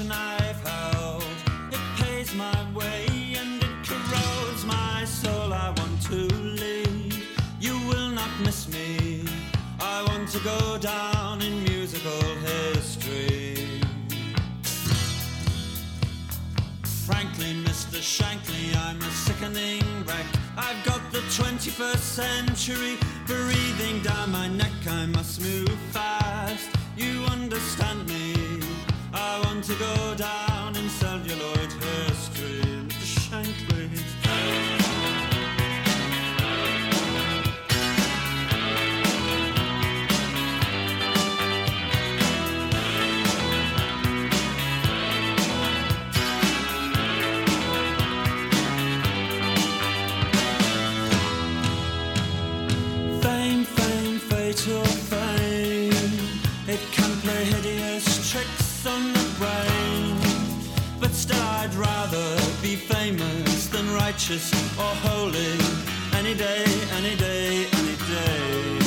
position I've held. It pays my way and it corrodes my soul. I want to leave. You will not miss me. I want to go down in musical history. Frankly, Mr. Shankly, I'm a sickening wreck. I've got the 21st century breathing down my neck. I must move fast. You understand me. I want to go down in celluloid history. Righteous or holy. Any day, any day, any day.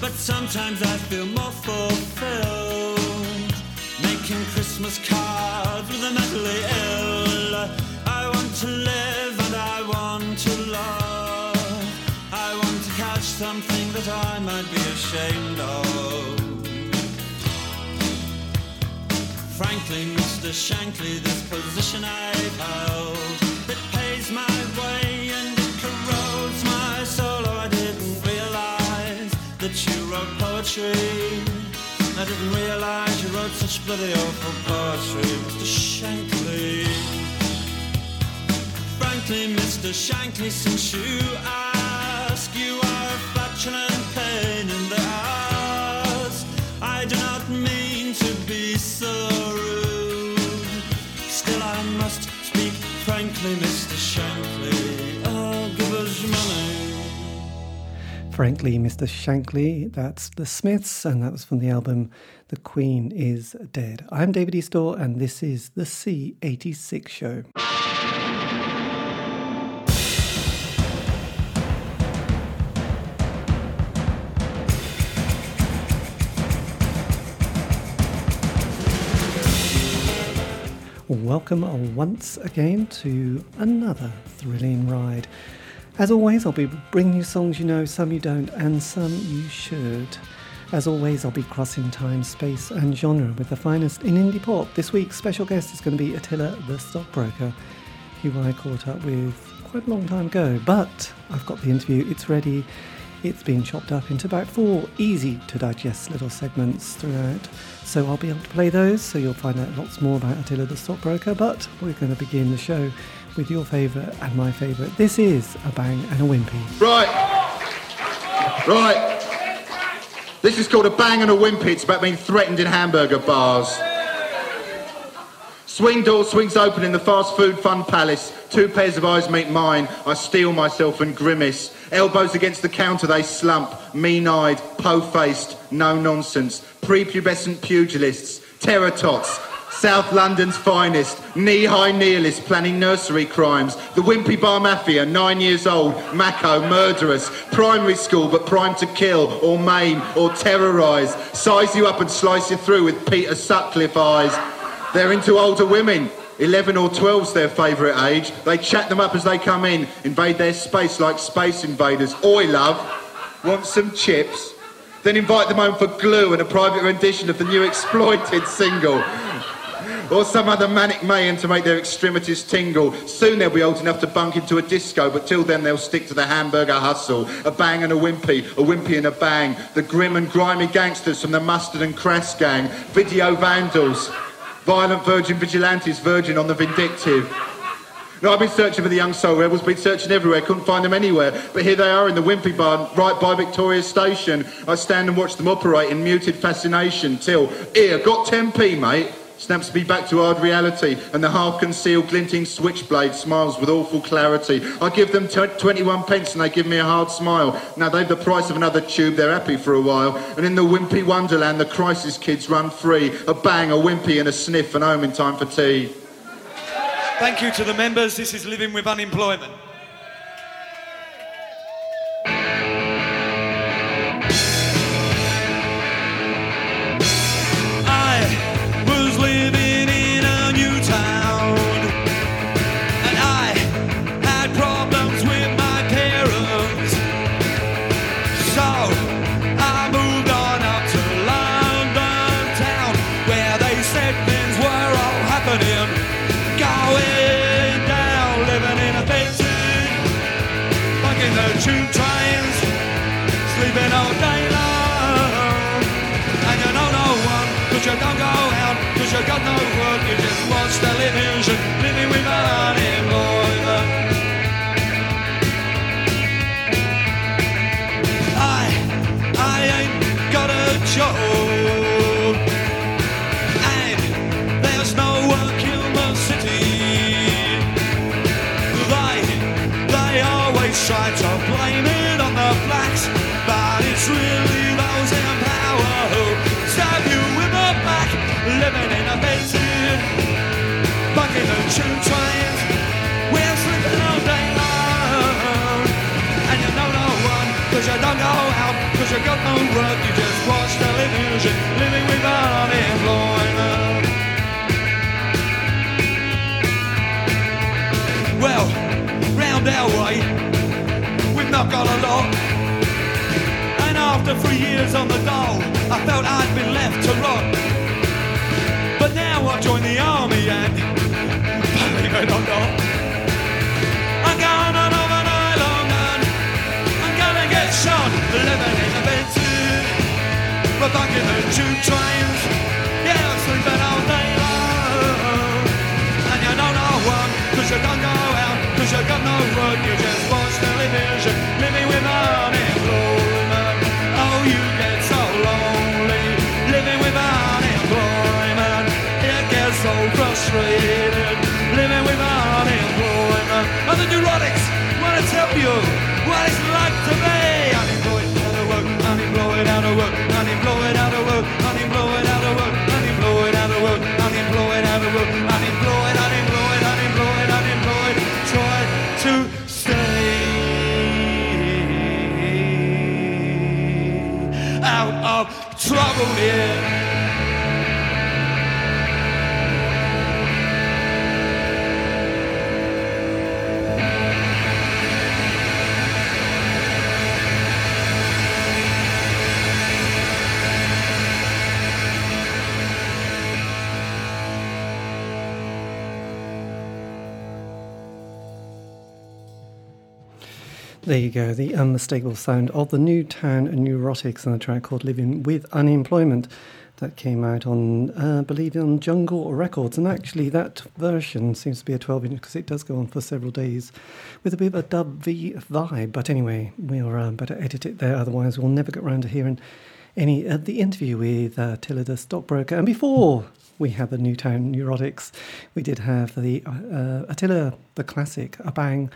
But sometimes I feel more fulfilled. Making Christmas cards with the mentally ill. I want to live and I want to love. I want to catch something that I might be ashamed of. Frankly, Mr. Shankly, this position I've held, it pays my way and it corrodes my soul. Oh, I didn't realize that you wrote poetry. I didn't realize you wrote such bloody awful poetry, Mr. Shankly. Frankly, Mr. Shankly, since you ask, you Frankly, Mr. Shankly, that's the Smiths, and that was from the album The Queen is Dead. I'm David Eastaugh, and this is the C86 show. Welcome once again to another thrilling ride. As always, I'll be bringing you songs you know, some you don't, and some you should. As always, I'll be crossing time, space, and genre with the finest in indie pop. This week's special guest is going to be Attila the Stockbroker, who I caught up with quite a long time ago. But I've got the interview, it's ready. It's been chopped up into about four easy to digest little segments throughout. So I'll be able to play those, so you'll find out lots more about Attila the Stockbroker. But we're going to begin the show with your favourite and my favourite. This is a bang and a wimpy. Right. Right. This is called a bang and a wimpy. It's about being threatened in hamburger bars. Swing door swings open in the fast food fun palace. Two pairs of eyes meet mine. I steel myself and grimace. Elbows against the counter, they slump. Mean-eyed, po-faced, no nonsense. Prepubescent pugilists, terror tots. South London's finest, knee-high nihilists planning nursery crimes. The Wimpy Bar Mafia, nine years old, Mako, murderous. Primary school, but primed to kill, or maim, or terrorise. Size you up and slice you through with Peter Sutcliffe eyes. They're into older women. 11 or 12's their favourite age. They chat them up as they come in, invade their space like space invaders. Oi, love, want some chips? Then invite them home for glue and a private rendition of the new exploited single. Or some other manic mayhem to make their extremities tingle. Soon they'll be old enough to bunk into a disco, but till then they'll stick to the hamburger hustle. A bang and a wimpy, a wimpy and a bang. The grim and grimy gangsters from the mustard and crass gang. Video vandals. Violent virgin vigilantes, virgin on the vindictive. No, I've been searching for the young soul rebels, been searching everywhere, couldn't find them anywhere. But here they are in the Wimpy Bar, right by Victoria Station. I stand and watch them operate in muted fascination till, here, got 10p, mate. Snaps me back to hard reality, and the half-concealed glinting switchblade smiles with awful clarity. I give them t- 21 pence and they give me a hard smile. Now they've the price of another tube, they're happy for a while. And in the wimpy wonderland, the crisis kids run free. A bang, a wimpy and a sniff, and home in time for tea. Thank you to the members. This is Living with Unemployment. Got no work, you just watch television, living without unemployment. I, I ain't got a job. And there's no work in the city. They, they always try to blame it on the blacks, but it's really I felt I'd been left to rot. But now I joined the army and, it or not, I'm going on over Ireland and I'm gonna get shot, living in a bed but back in the tube trains, yeah, I'm sleeping all day long. And you know no one, cause you don't go out, cause you got no work, you just watch television, you what it's like to be. Unemployed, out of work, unemployed, out of work, unemployed, out of work, unemployed, out of work, unemployed, out of work, unemployed, out of work, unemployed, unemployed, unemployed, unemployed. Try to stay out of trouble here. There you go, the unmistakable sound of the Newtown Neurotics and the track called Living with Unemployment that came out on, uh, I believe, on Jungle Records. And actually, that version seems to be a 12 inch because it does go on for several days with a bit of a dub V vibe. But anyway, we'll uh, better edit it there, otherwise, we'll never get around to hearing any of the interview with uh, Attila the stockbroker. And before we had the Newtown Neurotics, we did have the uh, Attila the classic, a bang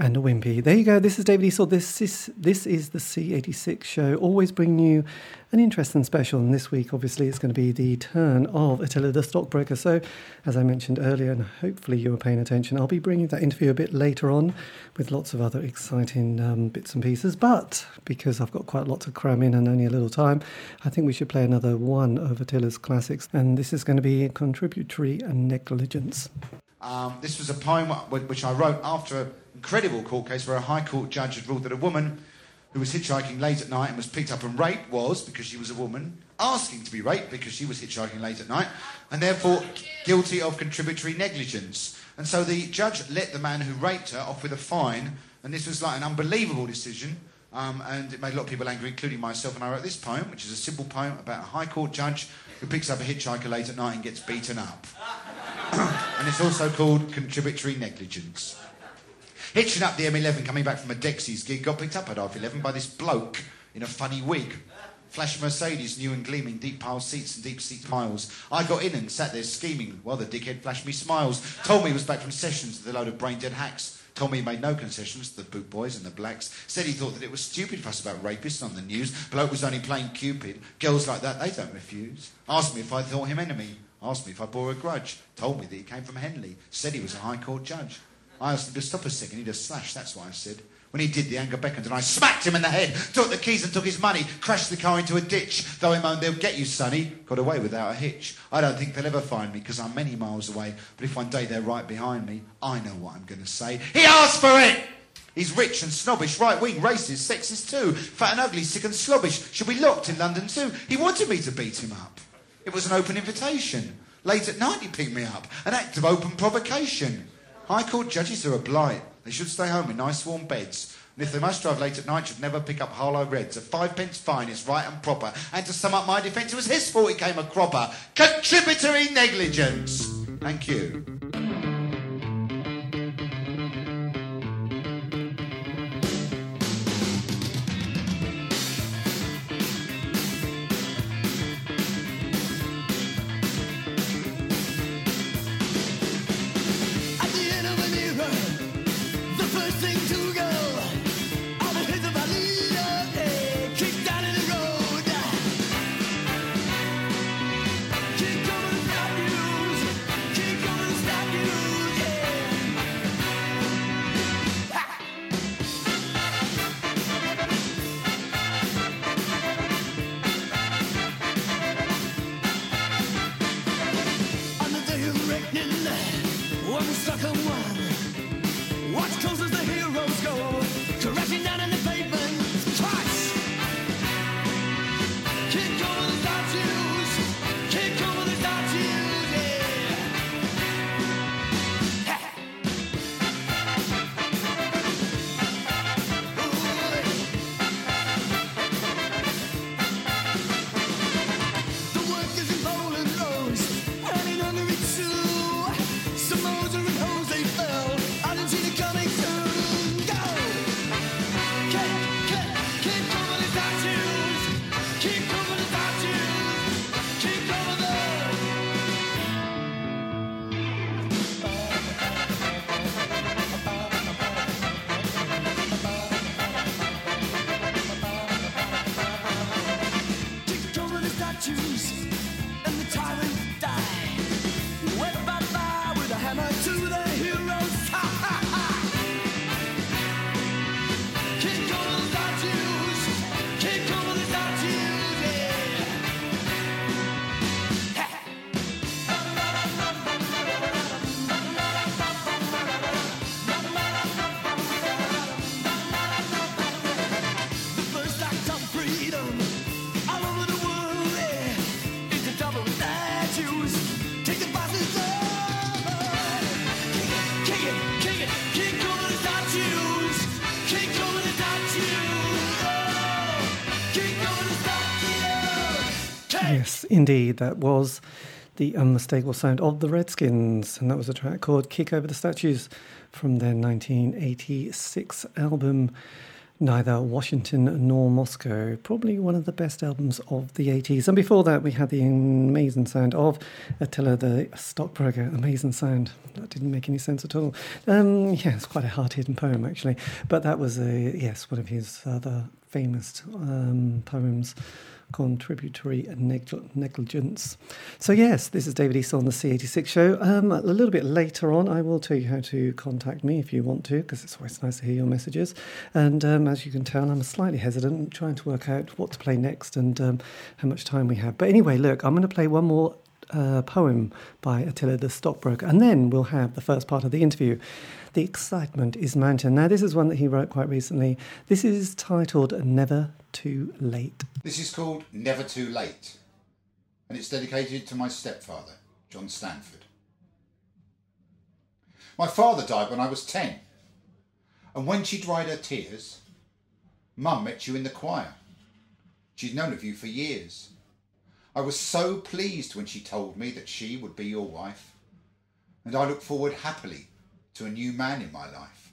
and a wimpy. There you go. This is David Eastaugh. This is this is the C86 show. Always bringing you an interesting special. And this week, obviously, it's going to be the turn of Attila the stockbroker. So, as I mentioned earlier, and hopefully you were paying attention, I'll be bringing that interview a bit later on with lots of other exciting um, bits and pieces. But because I've got quite a lot to cram in and only a little time, I think we should play another one of Attila's classics. And this is going to be contributory and negligence. Um, this was a poem which I wrote after incredible court case where a High Court judge had ruled that a woman who was hitchhiking late at night and was picked up and raped was, because she was a woman, asking to be raped because she was hitchhiking late at night, and therefore guilty of contributory negligence. And so the judge let the man who raped her off with a fine, and this was like an unbelievable decision. Um, and it made a lot of people angry, including myself. And I wrote this poem, which is a simple poem about a High Court judge who picks up a hitchhiker late at night and gets beaten up. and it's also called contributory negligence. Hitching up the M11 coming back from a Dexys gig, got picked up at half 11 by this bloke in a funny wig. Flash Mercedes, new and gleaming, deep pile seats and deep seat piles. I got in and sat there scheming while the dickhead flashed me smiles. Told me he was back from sessions with a load of brain dead hacks. Told me he made no concessions to the boot boys and the blacks. Said he thought that it was stupid fuss about rapists on the news. Bloke was only playing Cupid. Girls like that, they don't refuse. Asked me if I thought him enemy. Asked me if I bore a grudge. Told me that he came from Henley. Said he was a High Court judge. I asked him to stop a second. He just slashed. That's why I said. When he did, the anger beckoned, and I smacked him in the head, took the keys and took his money, crashed the car into a ditch. Though he moaned, they'll get you, sonny. Got away without a hitch. I don't think they'll ever find me, because I'm many miles away. But if one day they're right behind me, I know what I'm going to say. He asked for it! He's rich and snobbish, right wing, racist, sexist too. Fat and ugly, sick and slobbish. Should be locked in London too. He wanted me to beat him up. It was an open invitation. Late at night, he picked me up. An act of open provocation. High Court judges are a blight. They should stay home in nice warm beds. And if they must drive late at night, should never pick up Harlow Reds. A fivepence fine is right and proper. And to sum up my defence, it was his fault he came a cropper. Contributory negligence. Thank you. Kick indeed, that was the unmistakable sound of the Redskins, and that was a track called Kick Over the Statues from their 1986 album. Neither Washington nor Moscow, probably one of the best albums of the 80s. And before that, we had the amazing sound of Attila the Stockbroker. Amazing sound. That didn't make any sense at all. Um, yeah, it's quite a hard hitting poem, actually. But that was, a, yes, one of his other famous um, poems contributory negligence. So, yes, this is David East on the C86 show. Um, a little bit later on, I will tell you how to contact me if you want to, because it's always nice to hear your messages. And um, as you can tell, I'm slightly hesitant trying to work out what to play next and um, how much time we have. But anyway, look, I'm going to play one more uh, poem by Attila the Stockbroker, and then we'll have the first part of the interview. The excitement is mountain. Now, this is one that he wrote quite recently. This is titled Never Too Late. This is called Never Too Late, and it's dedicated to my stepfather, John Stanford. My father died when I was 10, and when she dried her tears, Mum met you in the choir. She'd known of you for years. I was so pleased when she told me that she would be your wife, and I look forward happily to a new man in my life.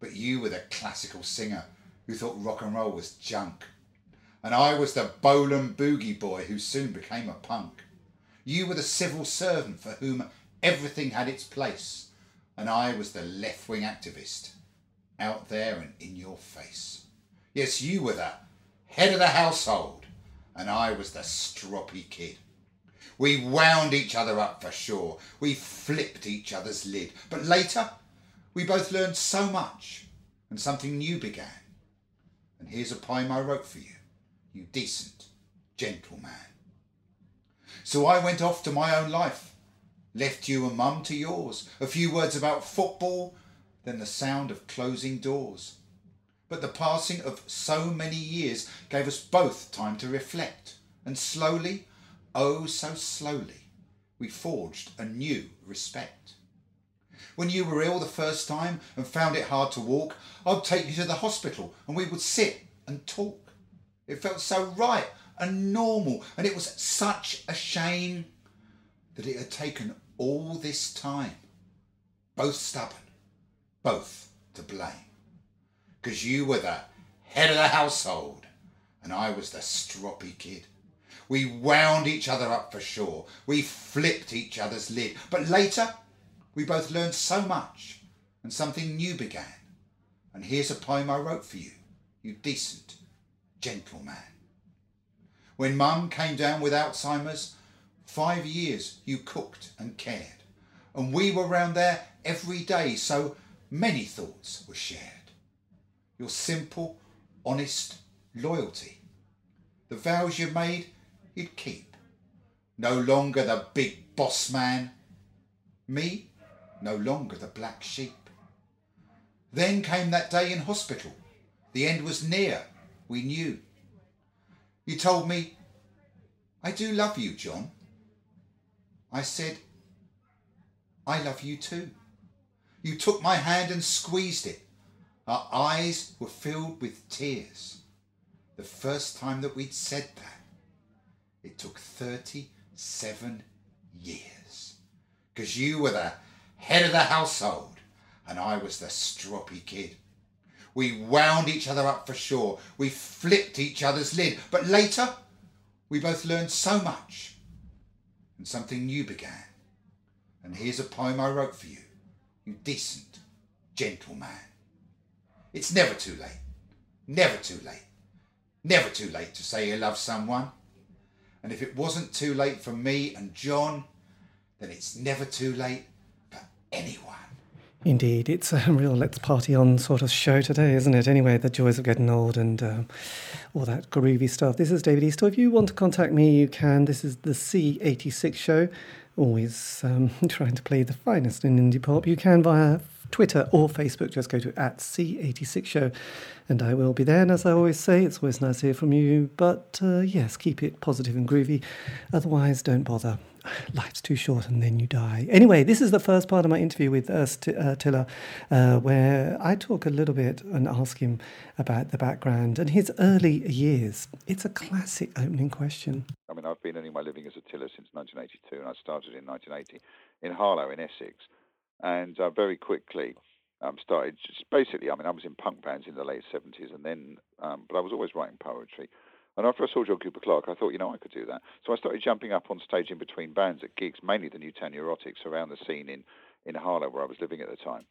But you were the classical singer who thought rock and roll was junk, and I was the bowling boogie boy who soon became a punk. You were the civil servant for whom everything had its place, and I was the left wing activist, out there and in your face. Yes, you were the head of the household, and I was the stroppy kid. We wound each other up for sure. We flipped each other's lid. But later, we both learned so much, and something new began. And here's a poem I wrote for you, you decent, gentle man. So I went off to my own life, left you and mum to yours. A few words about football, then the sound of closing doors. But the passing of so many years gave us both time to reflect, and slowly, oh so slowly, we forged a new respect. When you were ill the first time and found it hard to walk, I'd take you to the hospital and we would sit and talk. It felt so right and normal, and it was such a shame that it had taken all this time. Both stubborn, both to blame. Because you were the head of the household, and I was the stroppy kid. We wound each other up for sure. We flipped each other's lid. But later, we both learned so much, and something new began. And here's a poem I wrote for you, you decent, gentle man. When mum came down with Alzheimer's, five years you cooked and cared. And we were round there every day, so many thoughts were shared. Your simple, honest loyalty. The vows you made, you'd keep. No longer the big boss man. Me, no longer the black sheep. Then came that day in hospital. The end was near, we knew. You told me, I do love you, John. I said, I love you too. You took my hand and squeezed it. Our eyes were filled with tears. The first time that we'd said that, it took 37 years. Because you were the head of the household and I was the stroppy kid. We wound each other up for sure. We flipped each other's lid. But later, we both learned so much and something new began. And here's a poem I wrote for you, you decent, gentle man. It's never too late, never too late, never too late to say you love someone. And if it wasn't too late for me and John, then it's never too late for anyone. Indeed, it's a real let's party on sort of show today, isn't it? Anyway, the joys of getting old and um, all that groovy stuff. This is David Eastaugh. If you want to contact me, you can. This is the C86 show. Always um, trying to play the finest in indie pop. You can via Twitter or Facebook. Just go to at C86 show and I will be there. And as I always say, it's always nice to hear from you. But uh, yes, keep it positive and groovy. Otherwise, don't bother life's too short and then you die. Anyway, this is the first part of my interview with uh, St- uh, Tiller, uh, where I talk a little bit and ask him about the background and his early years. It's a classic opening question. I mean, I've been earning my living as Attila since 1982, and I started in 1980 in Harlow in Essex, and uh, very quickly um, started just basically. I mean, I was in punk bands in the late 70s, and then, um, but I was always writing poetry. And after I saw John Cooper Clarke, I thought, you know, I could do that. So I started jumping up on stage in between bands at gigs, mainly the Newtown Neurotics, around the scene in, in Harlow where I was living at the time.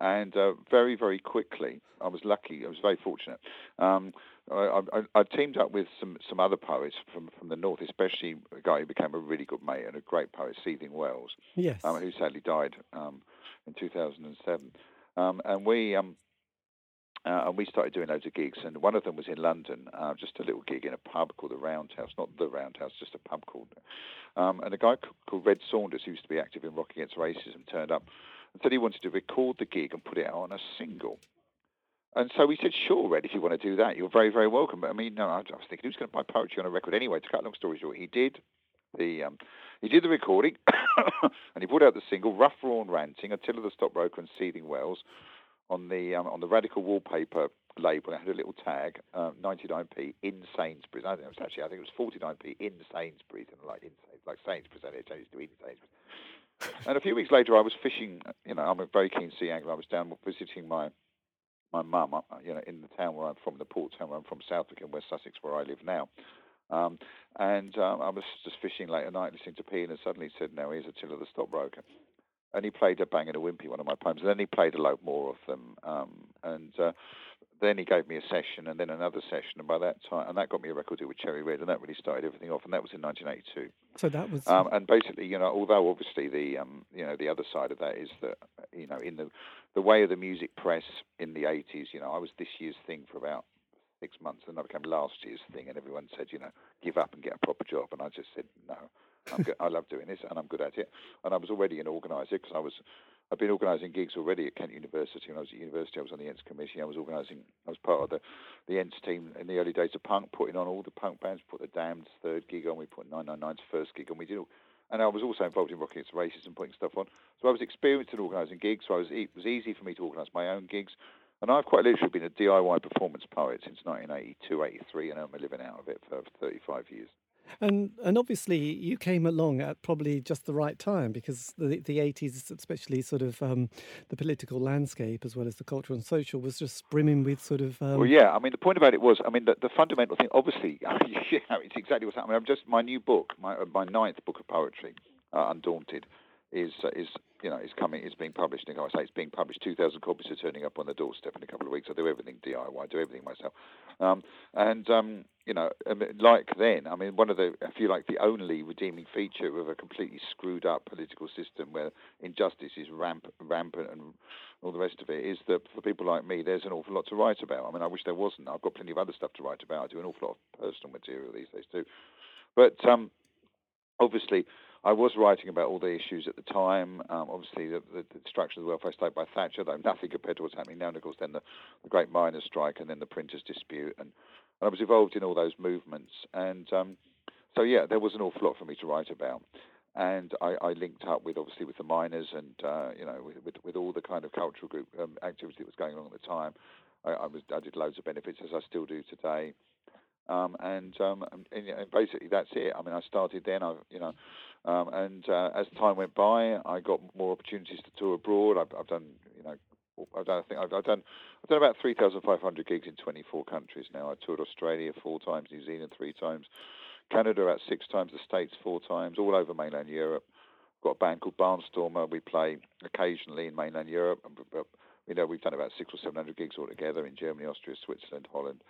And uh, very, very quickly, I was lucky. I was very fortunate. Um, I, I, I teamed up with some, some other poets from, from the north, especially a guy who became a really good mate and a great poet, Seething Wells, Yes. um, who sadly died um, in 2007. Um, and we um, uh, and we started doing loads of gigs, and one of them was in London, uh, just a little gig in a pub called the Roundhouse, not the Roundhouse, just a pub called. Um, and a guy called Red Saunders, who used to be active in Rock Against Racism, turned up and said he wanted to record the gig and put it out on a single. And so we said, sure, Red, if you want to do that, you're very, very welcome. But I mean, no, I, was thinking, who's going to buy poetry on a record anyway? To cut a long story short, he did the um, he did the recording, and he put out the single "Rough, Raw, and Ranting" Attila the Stockbroker and Seething Wells on the um, on the Radical Wallpaper label. It had a little tag, um, 99p in Sainsbury's. I think it was actually, I think it was 49p in Sainsbury's, and like in like Sainsbury's, and it changed to in Sainsbury's. And a few weeks later, I was fishing. You know, I'm a very keen sea angler. I was down visiting my my mum, uh, you know, in the town where I'm from, the port town where I'm from, Southwick in West Sussex, where I live now. Um, and um, I was just fishing late at night, listening to Peel, and suddenly he said, "Now here's Attila the Stockbroker." And he played a bang and a wimpy, one of my poems, and then he played a load more of them. Um, and uh, then he gave me a session, and then another session, and by that time, and that got me a record deal with Cherry Red, and that really started everything off. And that was in 1982. So that was. Um, and basically, you know, although obviously the um, you know the other side of that is that you know in the the way of the music press in the 80s, you know, I was this year's thing for about six months, and I became last year's thing, and everyone said, you know, give up and get a proper job, and I just said no. I'm good, I love doing this, and I'm good at it. And I was already an organizer because I was. I've been organising gigs already at Kent University. When I was at university, I was on the Ents committee. I was organising. I was part of the the Ents team in the early days of punk, putting on all the punk bands. Put the Damned's third gig on. We put 999's first gig on. We did. and I was also involved in Rock Against Racism, putting stuff on. So I was experienced in organising gigs. So was, it was easy for me to organise my own gigs. And I've quite literally been a DIY performance poet since 1982, 83, and I'm living out of it for 35 years. And and obviously you came along at probably just the right time because the the eighties, especially sort of um, the political landscape as well as the cultural and social, was just brimming with sort of. Um, Well, yeah. I mean, the point about it was, I mean, the, the fundamental thing. Obviously, yeah, it's exactly what's happening. I'm just my new book, my my ninth book of poetry, uh, Undaunted, is uh, is you know it's coming it's being published. And I say it's being published. Two thousand copies are turning up on the doorstep in a couple of weeks. I do everything DIY. I do everything myself. Um, and um, you know, like then, I mean, one of the, if you like, the only redeeming feature of a completely screwed up political system where injustice is ramp, rampant and all the rest of it is that for people like me, there's an awful lot to write about. I mean, I wish there wasn't. I've got plenty of other stuff to write about. I do an awful lot of personal material these days too. But um, obviously, I was writing about all the issues at the time. Um, obviously, the, the, destruction of the welfare state by Thatcher, though nothing compared to what's happening now. And of course, then the, the great miners' strike, and then the printers' dispute, and, and I was involved in all those movements. And um, so, yeah, there was an awful lot for me to write about. And I, I linked up with obviously with the miners and uh, you know with, with, with all the kind of cultural group um, activity that was going on at the time. I, I was I did loads of benefits as I still do today. Um, and, um, and, and, basically that's it. I mean, I started then. I, you know, um, and uh, as time went by, I got more opportunities to tour abroad. I've, I've done, you know, I've done. I think I've, I've done. I've done about 3,500 gigs in 24 countries now. I toured Australia four times, New Zealand three times, Canada about six times, the States four times, all over mainland Europe. Got a band called Barnstormer. We play occasionally in mainland Europe. But, you know, we've done about six or seven hundred gigs altogether in Germany, Austria, Switzerland, Holland.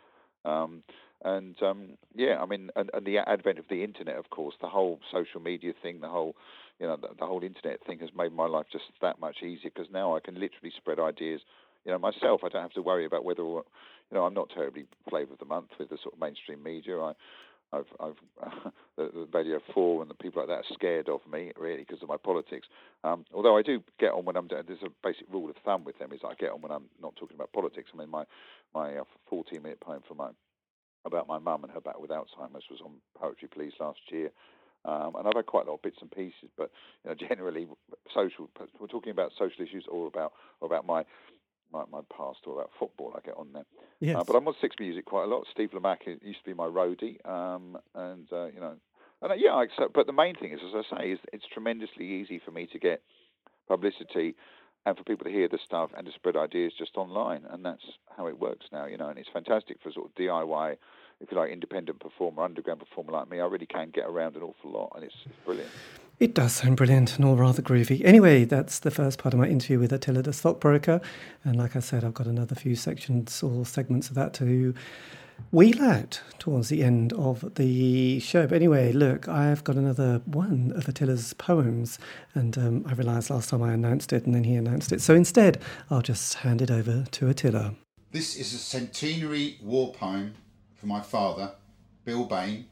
Um, and um, yeah, I mean, and, and the advent of the internet, of course, the whole social media thing, the whole, you know, the, the whole internet thing has made my life just that much easier because now I can literally spread ideas. You know, myself, I don't have to worry about whether, or, you know, I'm not terribly flavour of the month with the sort of mainstream media. I, I've, I've uh, the, the Radio Four and the people like that are scared of me really because of my politics. Um, although I do get on when I'm doing. There's a basic rule of thumb with them is I get on when I'm not talking about politics. I mean, my my uh, 14 minute poem for my about my mum and her battle with Alzheimer's was on Poetry Please last year. Um, and I've had quite a lot of bits and pieces, but you know, generally social. We're talking about social issues or about or about my my, my past or about football. I get on there. Yes. Uh, but I'm on Six Music quite a lot. Steve Lamacq used to be my roadie, um, and uh, you know, and uh, yeah, I accept. But the main thing is, as I say, is it's tremendously easy for me to get publicity and for people to hear the stuff and to spread ideas just online, and that's how it works now. You know, and it's fantastic for sort of DIY, if you like, independent performer, underground performer like me. I really can get around an awful lot, and it's, it's brilliant. It does sound brilliant and all rather groovy. Anyway, that's the first part of my interview with Attila the Stockbroker. And like I said, I've got another few sections or segments of that to wheel out towards the end of the show. But anyway, look, I've got another one of Attila's poems. And um, I realised last time I announced it and then he announced it. So instead, I'll just hand it over to Attila. This is a centenary war poem for my father, Bill Baine,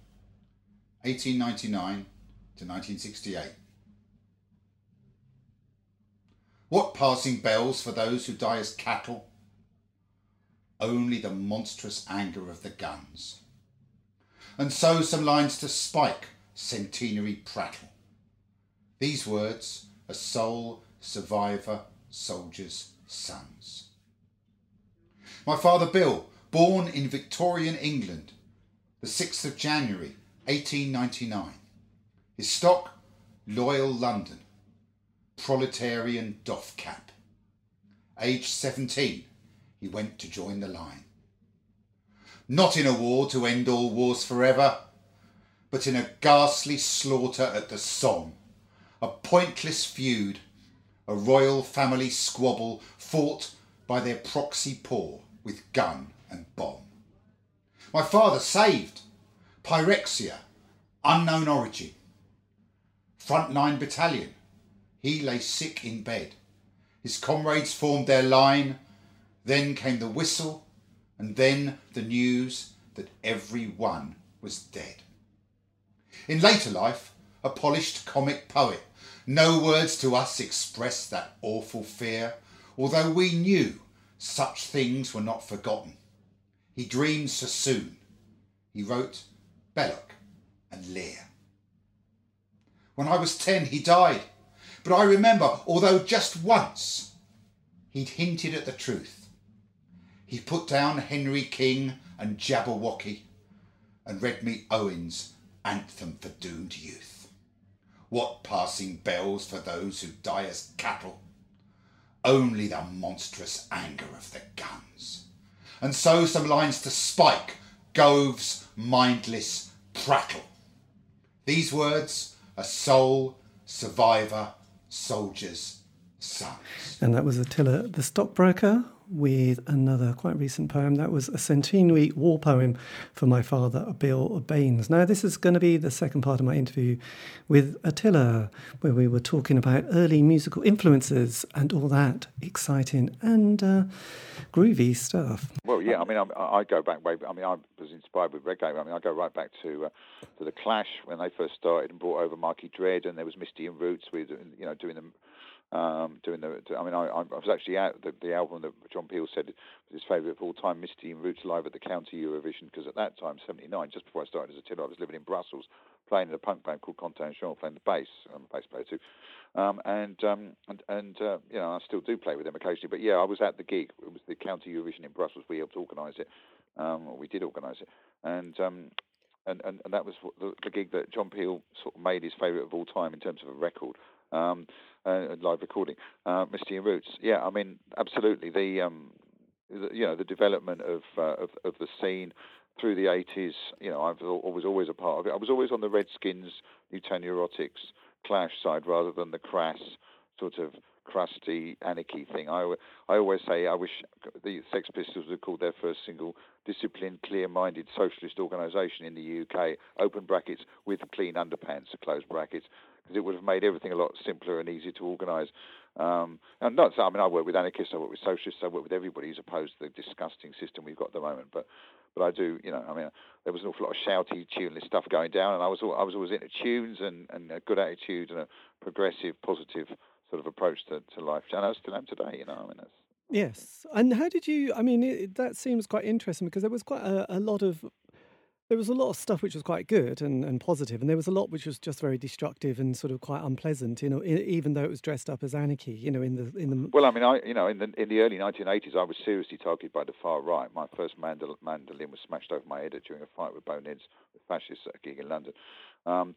1899 to 1968. What passing bells for those who die as cattle? Only the monstrous anger of the guns. And so some lines to spike centenary prattle. These words, a sole survivor, soldiers' sons. My father Bill, born in Victorian England, the 6th of January 1899. His stock, loyal London, proletarian doff cap. Aged 17, he went to join the line. Not in a war to end all wars forever, but in a ghastly slaughter at the Somme, a pointless feud, a royal family squabble fought by their proxy poor with gun and bomb. My father saved Pyrexia, unknown origin. Frontline battalion. He lay sick in bed. His comrades formed their line. Then came the whistle, and then the news that every one was dead. In later life, a polished comic poet, no words to us expressed that awful fear, although we knew such things were not forgotten. He dreamed Sassoon. He wrote Belloc and Lear. When I was 10, he died. But I remember, although just once, he'd hinted at the truth. He put down Henry King and Jabberwocky and read me Owen's Anthem for Doomed Youth. What passing bells for those who die as cattle? Only the monstrous anger of the guns. And so some lines to Spike, Gove's mindless prattle. These words are soul, survivor, soldiers, sons. And that was Attila the Stockbroker with another quite recent poem. That was a centenary war poem for my father, Bill Baines. Now, this is going to be the second part of my interview with Attila, where we were talking about early musical influences and all that exciting and uh, groovy stuff. Well, yeah, I mean, I, I go back way. I mean, I was inspired with reggae. I mean, I go right back to uh, to the Clash when they first started and brought over Mikey Dread, and there was Misty in Roots with you know doing them um, doing the. I mean, I, I was actually at the, the album that John Peel said was his favourite of all time, Misty in Roots live at the Counter Eurovision, because at that time, '79, just before I started as Attila, I was living in Brussels, playing in a punk band called Contingent, playing the bass. I'm a bass player too, um, and um, and and uh, you know, I still do play with them occasionally. But yeah, I was at the gig. It was the Counter Eurovision in Brussels. We helped organise it. Um, or we did organise it, and um, and, and, and that was the, the gig that John Peel sort of made his favourite of all time in terms of a record um, uh, live recording. Uh, Misty in Roots, yeah, I mean, absolutely. The, um, the you know the development of, uh, of of the scene through the 80s. You know, I was always a part of it. I was always on the Redskins, Newtown Neurotics, Clash side rather than the crass sort of crusty anarchy thing. I, I always say I wish the Sex Pistols had called their first single "Disciplined, Clear-Minded Socialist organisation in the UK. Open brackets with clean underpants, close brackets because it would have made everything a lot simpler and easier to organise. Um, and not, I mean, I work with anarchists, I work with socialists, I work with everybody who's opposed to the disgusting system we've got at the moment. But, but I do, you know, I mean, there was an awful lot of shouty, tuneless stuff going down, and I was, I was always into tunes and, and a good attitude and a progressive, positive sort of approach to, to life. And I still am today, you know. I mean, that's, Yes, and how did you? I mean, it, that seems quite interesting because there was quite a, a lot of there was a lot of stuff which was quite good and, and positive, and there was a lot which was just very destructive and sort of quite unpleasant. You know, even though it was dressed up as anarchy. You know, in the in the well, I mean, I you know, in the in the early 1980s, I was seriously targeted by the far right. My first mandol- mandolin was smashed over my head during a fight with boneheads with fascists at a gig in London. Um,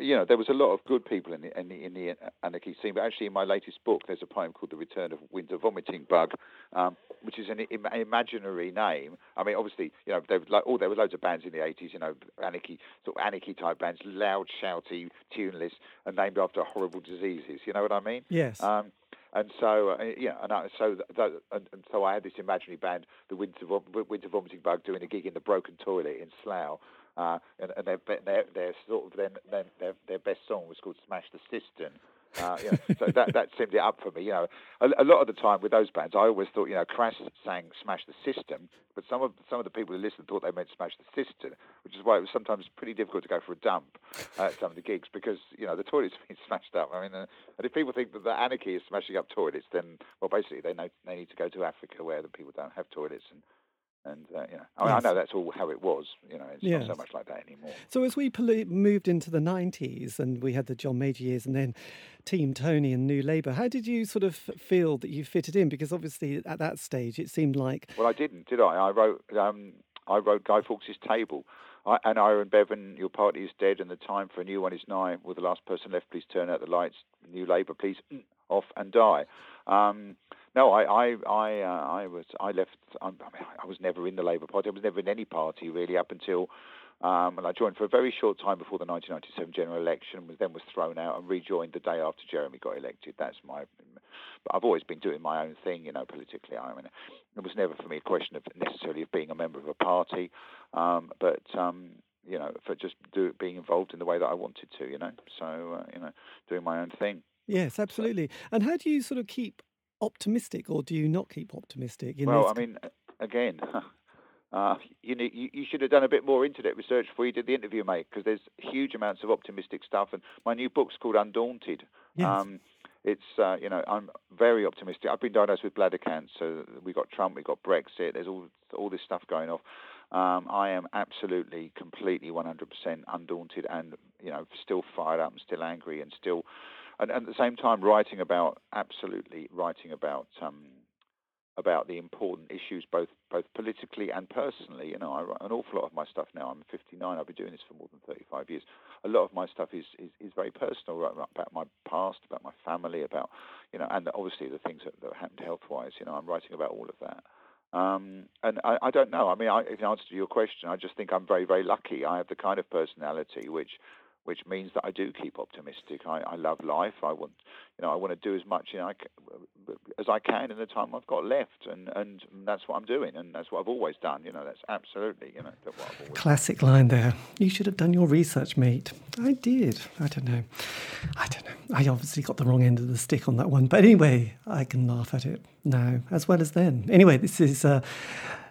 you know, there was a lot of good people in the, in the, in the anarchy scene, but actually in my latest book, there's a poem called "The Return of Winter Vomiting Bug," um, which is an Im- imaginary name. I mean, obviously, you know, there like, oh, there were loads of bands in the 80s, you know, anarchy sort of anarchy type bands, loud, shouty, tuneless, and named after horrible diseases. You know what I mean? Yes. Um, and so, uh, yeah, and I, so that, and, and, so I had this imaginary band, the Winter, Winter Vomiting Bug, doing a gig in the Broken Toilet in Slough, uh, and, and their, their, their sort of their, their, their best song was called "Smash the Cistern." Uh, you know, so that that seemed it up for me. You know, a, a, lot of the time with those bands, I always thought, you know, Crass sang "Smash the System," but some of some of the people who listened thought they meant "Smash the Cistern," which is why it was sometimes pretty difficult to go for a dump at some of the gigs because you know the toilets have been smashed up. I mean, uh, and if people think that the anarchy is smashing up toilets, then well, basically they know they need to go to Africa where the people don't have toilets and and uh, you know, I, mean, yes. I, know that's all how it was. You know, it's yes. not so much like that anymore. So as we moved into the '90s and we had the John Major years, and then Team Tony and New Labour, how did you sort of feel that you fitted in? Because obviously at that stage it seemed like well, I didn't, did I? I wrote um, I wrote Guy Fawkes's Table. I, and Aneurin Bevan, your party is dead, and the time for a new one is nigh. Will the last person left please turn out the lights? New Labour, please mm, off and die. Um, no, I, I, I, uh, I was, I left. I, mean, I was never in the Labour Party. I was never in any party really up until, um, and I joined for a very short time before the 1997 general election. Was then was thrown out and rejoined the day after Jeremy got elected. That's my. But I've always been doing my own thing, you know, politically. I mean, it was never for me a question of necessarily of being a member of a party, um, but. Um, you know, for just do, being involved in the way that I wanted to, you know. So, uh, you know, doing my own thing. Yes, absolutely. So, and how do you sort of keep optimistic, or do you not keep optimistic? well, I mean, again, uh, you, know, you, you should have done a bit more internet research before you did the interview, mate, because there's huge amounts of optimistic stuff. And my new book's called Undaunted. Yes. Um, it's uh, you know I'm very optimistic. I've been diagnosed with bladder cancer. So we got Trump, we got Brexit. There's all all this stuff going off. Um, I am absolutely, completely, 100% undaunted, and you know, still fired up and still angry, and still, and, and at the same time, writing about absolutely writing about. Um, about the important issues, both both politically and personally. You know, I write an awful lot of my stuff now. I'm 59. I've been doing this for more than 35 years. A lot of my stuff is is, is very personal, right, about my past, about my family, about you know, and obviously the things that, that happened health-wise. You know, I'm writing about all of that. Um, and I, I don't know. I mean, I, in answer to your question, I just think I'm very, very lucky. I have the kind of personality which which means that I do keep optimistic. I, I love life. I want, you know, I want to do as much you know, as I can in the time I've got left, and, and that's what I'm doing, and that's what I've always done. You know, that's absolutely, you know, classic line there. You should have done your research, mate. I did. I don't know. I don't know. I obviously got the wrong end of the stick on that one, but anyway, I can laugh at it now as well as then. Anyway, this is. Uh,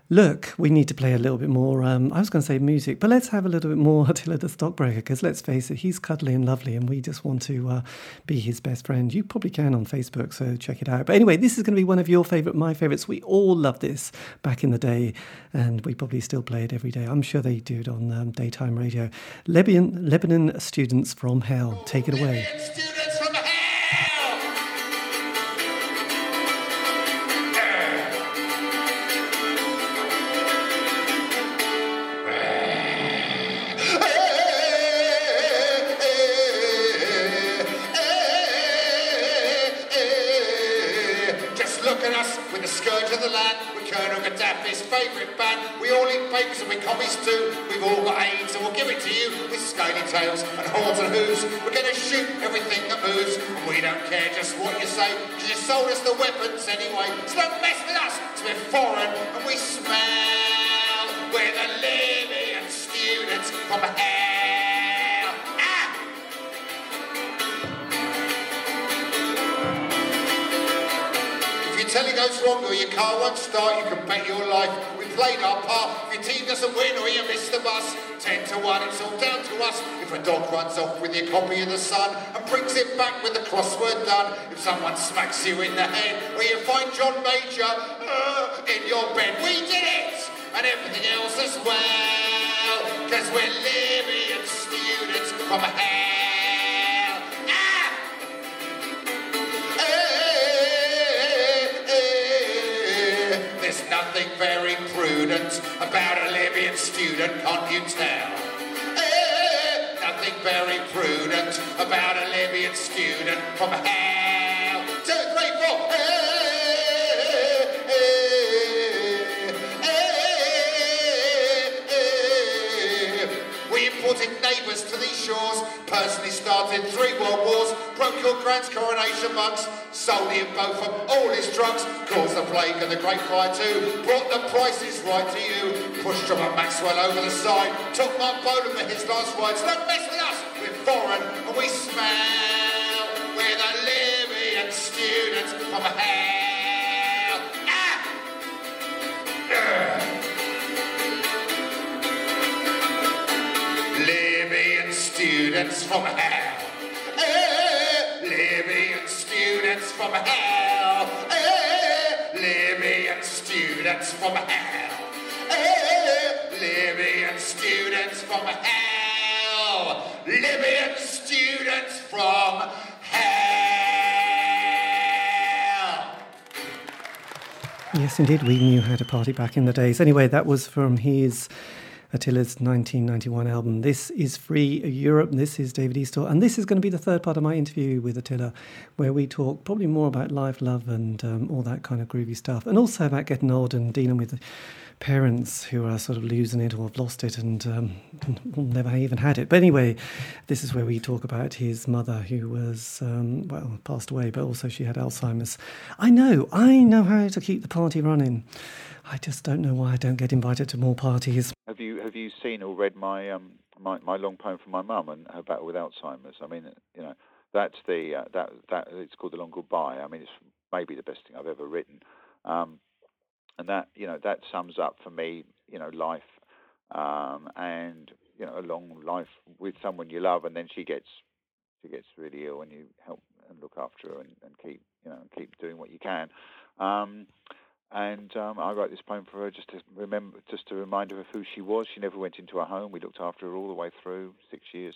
look, we need to play a little bit more. Um, I was going to say music, but let's have a little bit more Attila the Stockbroker because let's face it, he's cuddly and lovely, and we just want to uh, be his best friend. You probably can on Facebook, so check it out. But anyway, this is going to be one of your favorite, my favorites. We all loved this back in the day, and we probably still play it every day. I'm sure they do it on um, daytime radio. Libyan, Libyan students from hell, take it away. Tails and horns and hooves. We're going to shoot everything that moves. And we don't care just what you say, because you sold us the weapons anyway. So don't mess with us, because we're foreign and we smell. We're the Libyan students from hell. Telly goes wrong or your car won't start, you can bet your life we played our part. If your team doesn't win or you miss the bus, ten to one, it's all down to us. If a dog runs off with your copy of the Sun and brings it back with the crossword done, if someone smacks you in the head, or you find John Major uh, in your bed, we did it, and everything else as well, cause we're Libyan students from hell. About a Libyan student, can't you tell? Eh, nothing very prudent about a Libyan student from hell. Two, three, four. We imported neighbours to these shores, personally started three world wars, broke your grand's coronation monks, sold him both of all his drugs, caused the plague and the Great Fire too, brought the prices right to you, pushed Robert Maxwell over the side, took Marc Bolan for his last words, don't mess with us, we're foreign and we smell, we're the Libyan students from hell. Ah! Libyan students from hell. From eh, eh, eh, hell. Eh, Libyan students from hell. Eh, Libyan students from hell. Libyan students from hell. Yes, indeed, we knew how to party back in the days. Anyway, that was from his Attila's 1991 album. This is Free Europe. This is David Eastaugh. and this is going to be the third part of my interview with Attila, where we talk probably more about life, love, and um, all that kind of groovy stuff, and also about getting old and dealing with parents who are sort of losing it or have lost it and um, never even had it. But anyway, this is where we talk about his mother who was, um, well, passed away, but also she had Alzheimer's. I know, I know how to keep the party running. I just don't know why I don't get invited to more parties. Have you have you seen or read my um my, my long poem from my mum and her battle with Alzheimer's? I mean, you know, that's the uh, that that it's called the long goodbye. I mean, it's maybe the best thing I've ever written, um, and that you know that sums up for me, you know, life um, and you know a long life with someone you love, and then she gets she gets really ill, and you help and look after her and, and keep you know keep doing what you can. Um, and um, I wrote this poem for her just to remember, just to remind her of who she was. She never went into a home. We looked after her all the way through six years.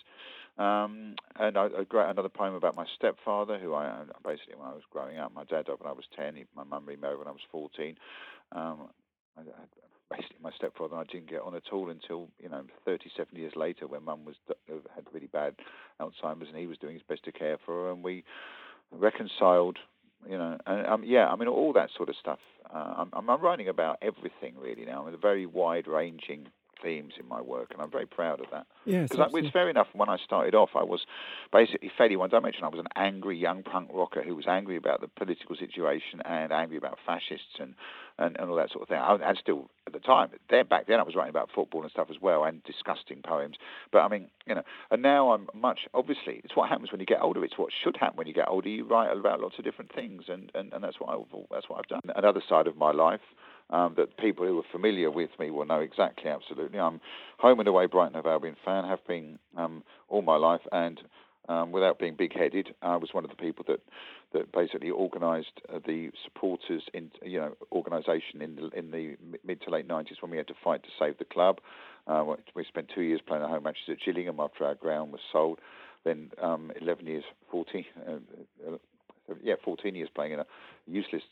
Um, and I, I wrote another poem about my stepfather, who I basically when I was growing up, my dad died when I was ten. He, my mum remarried when I was fourteen. Um, I, I, basically, my stepfather and I didn't get on at all until you know 37 years later, when mum was had really bad Alzheimer's, and he was doing his best to care for her, and we reconciled you know, and um, yeah, I mean all that sort of stuff. Uh, I'm, I'm writing about everything really now. I'm a very wide-ranging themes in my work, and I'm very proud of that. Yes, because it's fair enough. When I started off, I was basically fairly one dimensional. I was an angry young punk rocker who was angry about the political situation and angry about fascists and, and, and all that sort of thing. I, and still, at the time, there back then, I was writing about football and stuff as well, and disgusting poems. But I mean, you know, and now I'm much. Obviously, it's what happens when you get older. It's what should happen when you get older. You write about lots of different things, and, and, and that's what I that's what I've done. Another side of my life um, that people who are familiar with me will know exactly, absolutely. I'm home and away Brighton of Albion fan, have been um, all my life, and um, without being big-headed, I was one of the people that that basically organised uh, the supporters in you know organisation in the in the mid to late 90s when we had to fight to save the club. Uh, we spent two years playing at home matches at Gillingham after our ground was sold. Then um, 11 years, 40, uh, yeah, 14 years playing in a useless,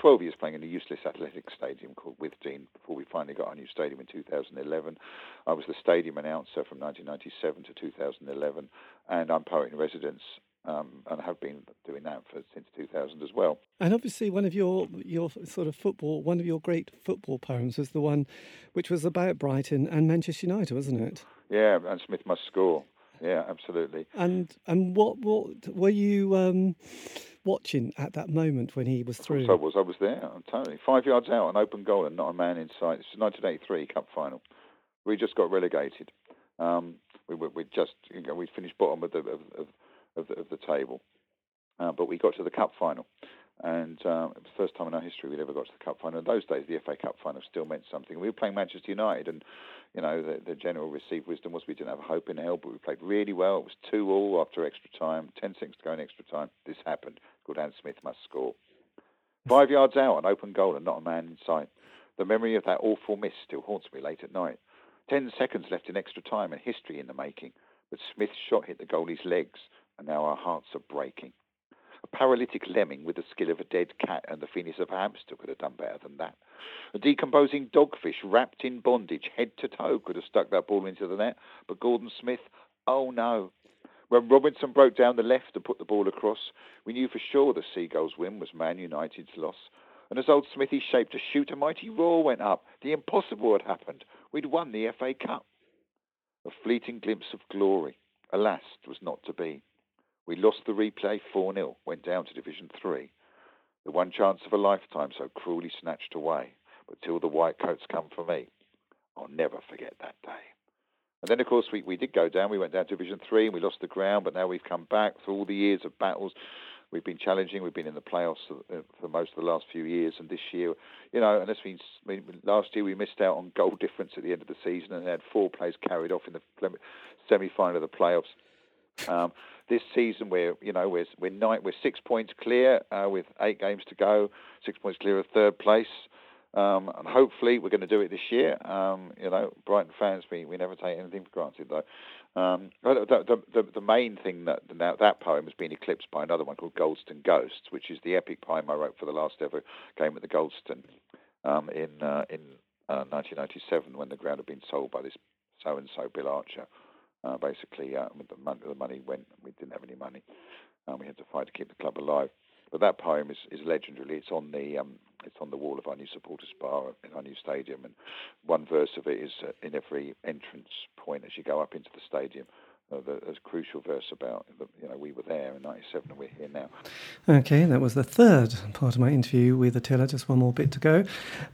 12 years playing in a useless athletic stadium called Withdean before we finally got our new stadium in 2011. I was the stadium announcer from 1997 to 2011, and I'm poet in residence um, and have been doing that for, since 2000 as well. And obviously, one of your your sort of football, one of your great football poems was the one which was about Brighton and Manchester United, wasn't it? Yeah, and Smith must score. Yeah, absolutely. And and what what were you? Um, watching at that moment when he was through? I was. I was there. Totally. Five yards out, an open goal, and not a man in sight. It's 1983 Cup final. We just got relegated. Um, we we just you know, we finished bottom of the of, of, of the, of the table, uh, but we got to the cup final, and uh, it was the first time in our history we'd ever got to the cup final. In those days, the FA Cup final still meant something. We were playing Manchester United, and you know the, the general received wisdom was we didn't have a hope in hell, but we played really well. It was two all after extra time, ten seconds to go in extra time. This happened. Goodhand Smith must score. Five yards out, an open goal, and not a man in sight. The memory of that awful miss still haunts me late at night. Ten seconds left in extra time and history in the making, but Smith's shot hit the goalie's legs, and now our hearts are breaking. A paralytic lemming with the skill of a dead cat and the finis of a hamster could have done better than that. A decomposing dogfish wrapped in bondage, head to toe, could have stuck that ball into the net, but Gordon Smith, oh no, when Robinson broke down the left and put the ball across, we knew for sure the Seagulls' win was Man United's loss. And as old Smithy shaped to shoot, a mighty roar went up. The impossible had happened. We'd won the FA Cup. A fleeting glimpse of glory. Alas, was not to be. We lost the replay 4 0, went down to Division 3. The one chance of a lifetime so cruelly snatched away. But till the white coats come for me, I'll never forget that day. And then, of course, we, we did go down. We went down to Division 3 and we lost the ground, but now we've come back through all the years of battles. We've been challenging. We've been in the playoffs for, uh, for most of the last few years. And this year, you know, I mean, last year we missed out on goal difference at the end of the season and had four plays carried off in the semi final of the playoffs. Um, this season, we're you know we're we're, nine, we're six points clear uh, with eight games to go, six points clear of third place. Um, and hopefully we're going to do it this year. Um, you know, Brighton fans, we, we never take anything for granted, though. Um, the, the, the, main thing that that, that poem has been eclipsed by another one called Goldstone Ghosts, which is the epic poem I wrote for the last ever game at the Goldstone um, in uh, in uh, 1997 when the ground had been sold by this so and so Bill Archer. Uh, basically, uh, the, money, the money went, we didn't have any money, and we had to fight to keep the club alive. But that poem is, is legendary. It's on the um, it's on the wall of our new supporters bar in our new stadium, and one verse of it is uh, in every entrance point as you go up into the stadium. Uh, there's a crucial verse about the, you know we were there in '97 and we're here now. Okay, that was the third part of my interview with Attila. Just one more bit to go,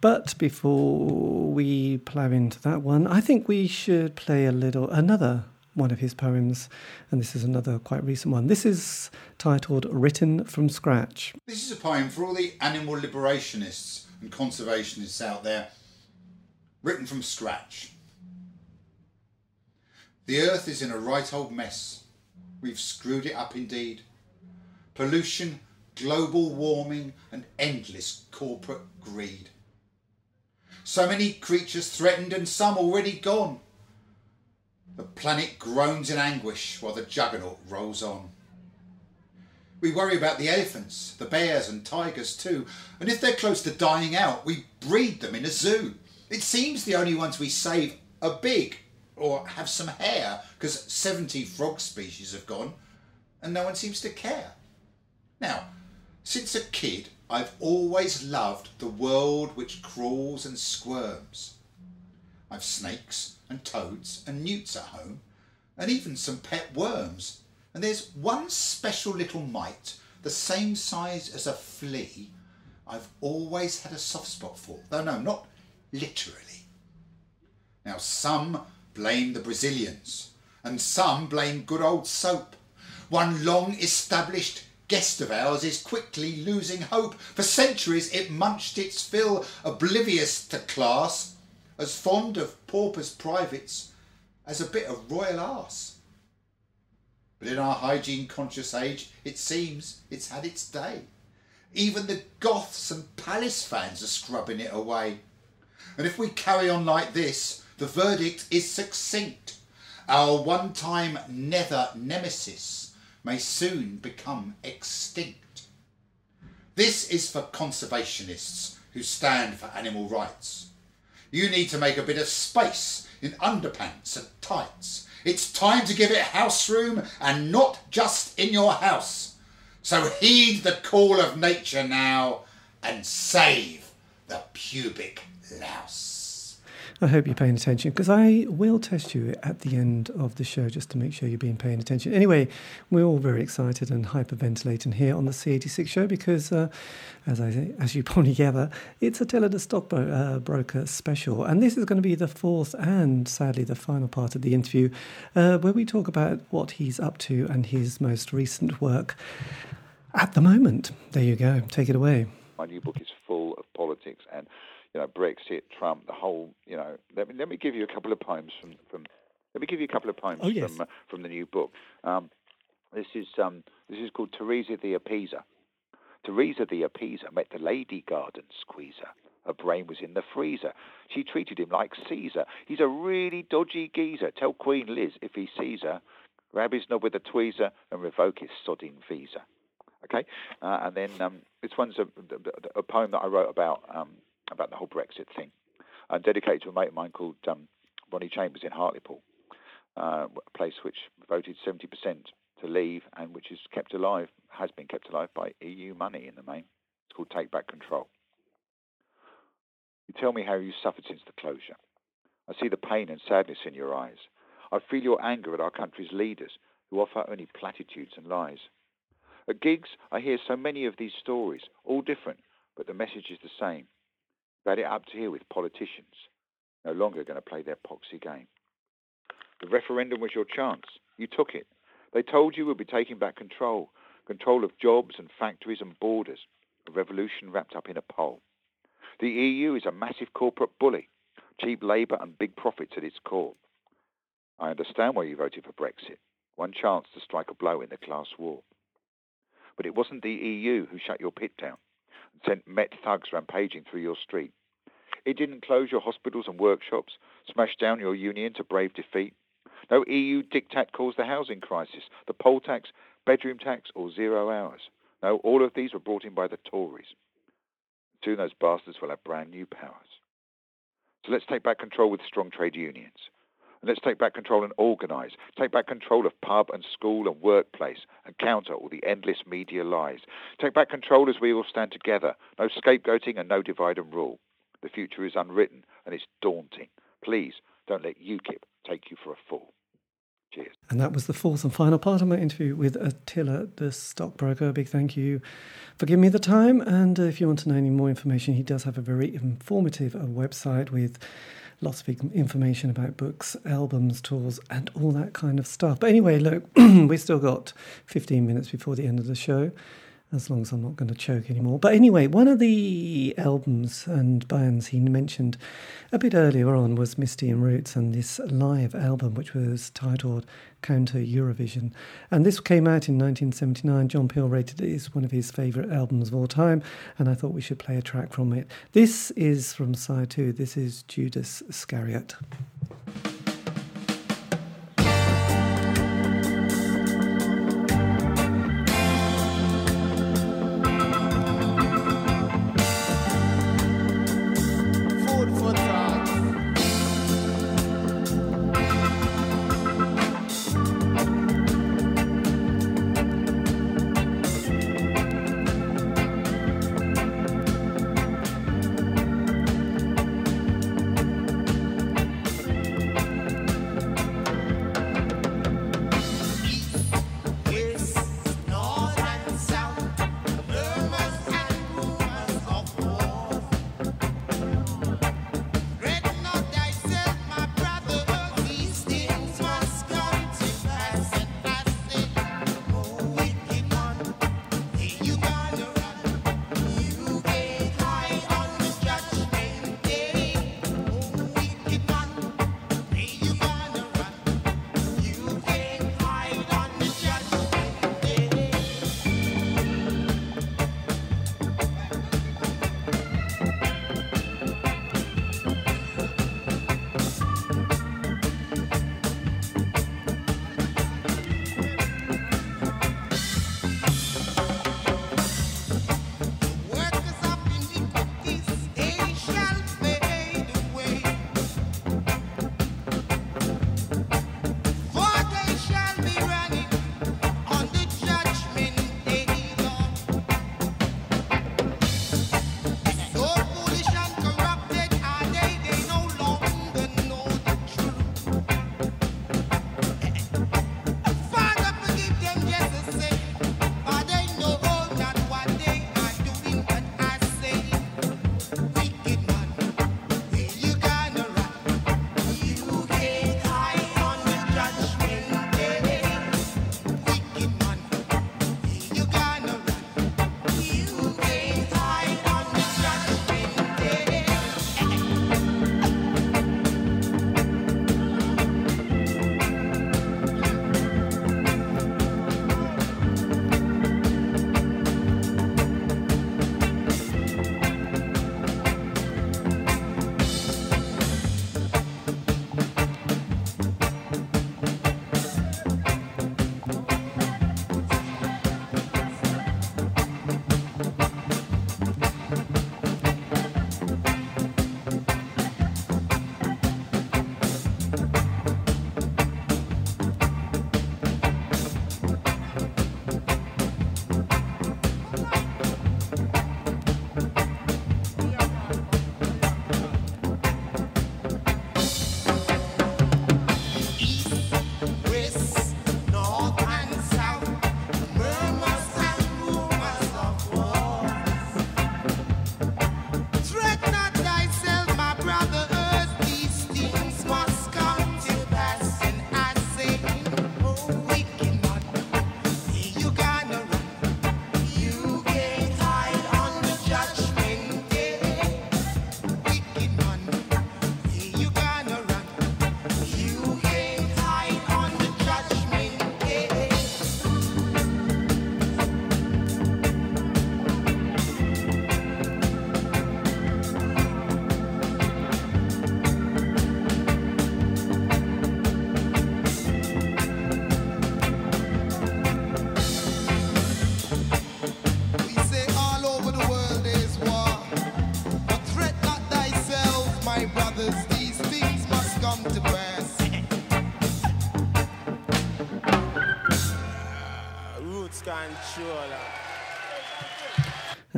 but before we plough into that one, I think we should play a little another one of his poems, and this is another quite recent one. This is titled Written from Scratch. This is a poem for all the animal liberationists and conservationists out there, written from scratch. The earth is in a right old mess. We've screwed it up indeed. Pollution, global warming, and endless corporate greed. So many creatures threatened and some already gone. The planet groans in anguish while the juggernaut rolls on. We worry about the elephants, the bears, and tigers too, and if they're close to dying out, we breed them in a zoo. It seems the only ones we save are big or have some hair, because 70 frog species have gone, and no one seems to care. Now, since a kid, I've always loved the world which crawls and squirms. I've snakes and toads and newts at home, and even some pet worms. And there's one special little mite, the same size as a flea, I've always had a soft spot for. Though no, not literally. Now, some blame the Brazilians, and some blame good old soap. One long established guest of ours is quickly losing hope. For centuries it munched its fill, oblivious to class, as fond of paupers' privates as a bit of royal arse. But in our hygiene conscious age, it seems it's had its day. Even the Goths and Palace fans are scrubbing it away. And if we carry on like this, the verdict is succinct. Our one time nether nemesis may soon become extinct. This is for conservationists who stand for animal rights. You need to make a bit of space in underpants and tights. It's time to give it house room and not just in your house. So heed the call of nature now and save the pubic louse. I hope you're paying attention because I will test you at the end of the show just to make sure you're being paying attention. Anyway, we're all very excited and hyperventilating here on the C86 show because, uh, as I as you probably gather, it's Attila the stockbroker uh, special, and this is going to be the fourth and sadly the final part of the interview, uh, where we talk about what he's up to and his most recent work at the moment. There you go. Take it away. My new book is full of politics and you know, Brexit, Trump, the whole, you know. Let me let me give you a couple of poems from from. Let me give you a couple of poems Oh, yes. from uh, from the new book. Um, this is um, this is called Theresa the Appeaser. Teresa the Appeaser met the lady garden squeezer. Her brain was in the freezer. She treated him like Caesar. He's a really dodgy geezer. Tell Queen Liz if he sees her, grab his knob with a tweezer and revoke his sodding visa. Okay, uh, and then um, this one's a, a poem that I wrote about um, about the whole Brexit thing, uh, dedicated to a mate of mine called um, Ronnie Chambers in Hartlepool, uh, a place which voted 70% to leave and which is kept alive, has been kept alive by EU money in the main. It's called Take Back Control. You tell me how you suffered since the closure. I see the pain and sadness in your eyes. I feel your anger at our country's leaders who offer only platitudes and lies. At gigs, I hear so many of these stories, all different, but the message is the same. You've had it up to here with politicians, no longer going to play their poxy game. The referendum was your chance. You took it. They told you we'd be taking back control, control of jobs and factories and borders, a revolution wrapped up in a poll. The EU is a massive corporate bully, cheap labour and big profits at its core. I understand why you voted for Brexit, one chance to strike a blow in the class war. But it wasn't the EU who shut your pit down and sent Met thugs rampaging through your street. It didn't close your hospitals and workshops, smash down your union to brave defeat. No EU diktat caused the housing crisis, the poll tax, bedroom tax, or zero hours. No, all of these were brought in by the Tories. Soon those bastards will have brand new powers. So let's take back control with strong trade unions. And let's take back control and organise. Take back control of pub and school and workplace and counter all the endless media lies. Take back control as we all stand together. No scapegoating and no divide and rule. The future is unwritten and it's daunting. Please don't let UKIP take you for a fool. Cheers. And that was the fourth and final part of my interview with Attila, the stockbroker. A big thank you for giving me the time. And uh, if you want to know any more information, he does have a very informative uh, website with lots of information about books, albums, tours, and all that kind of stuff. But anyway, look, we've still got 15 minutes before the end of the show. As long as I'm not going to choke anymore. But anyway, one of the albums and bands he mentioned a bit earlier on was Misty in Roots and this live album, which was titled Counter Eurovision. And this came out in 1979. John Peel rated it as one of his favourite albums of all time, and I thought we should play a track from it. This is from side two. This is Judas Iscariot.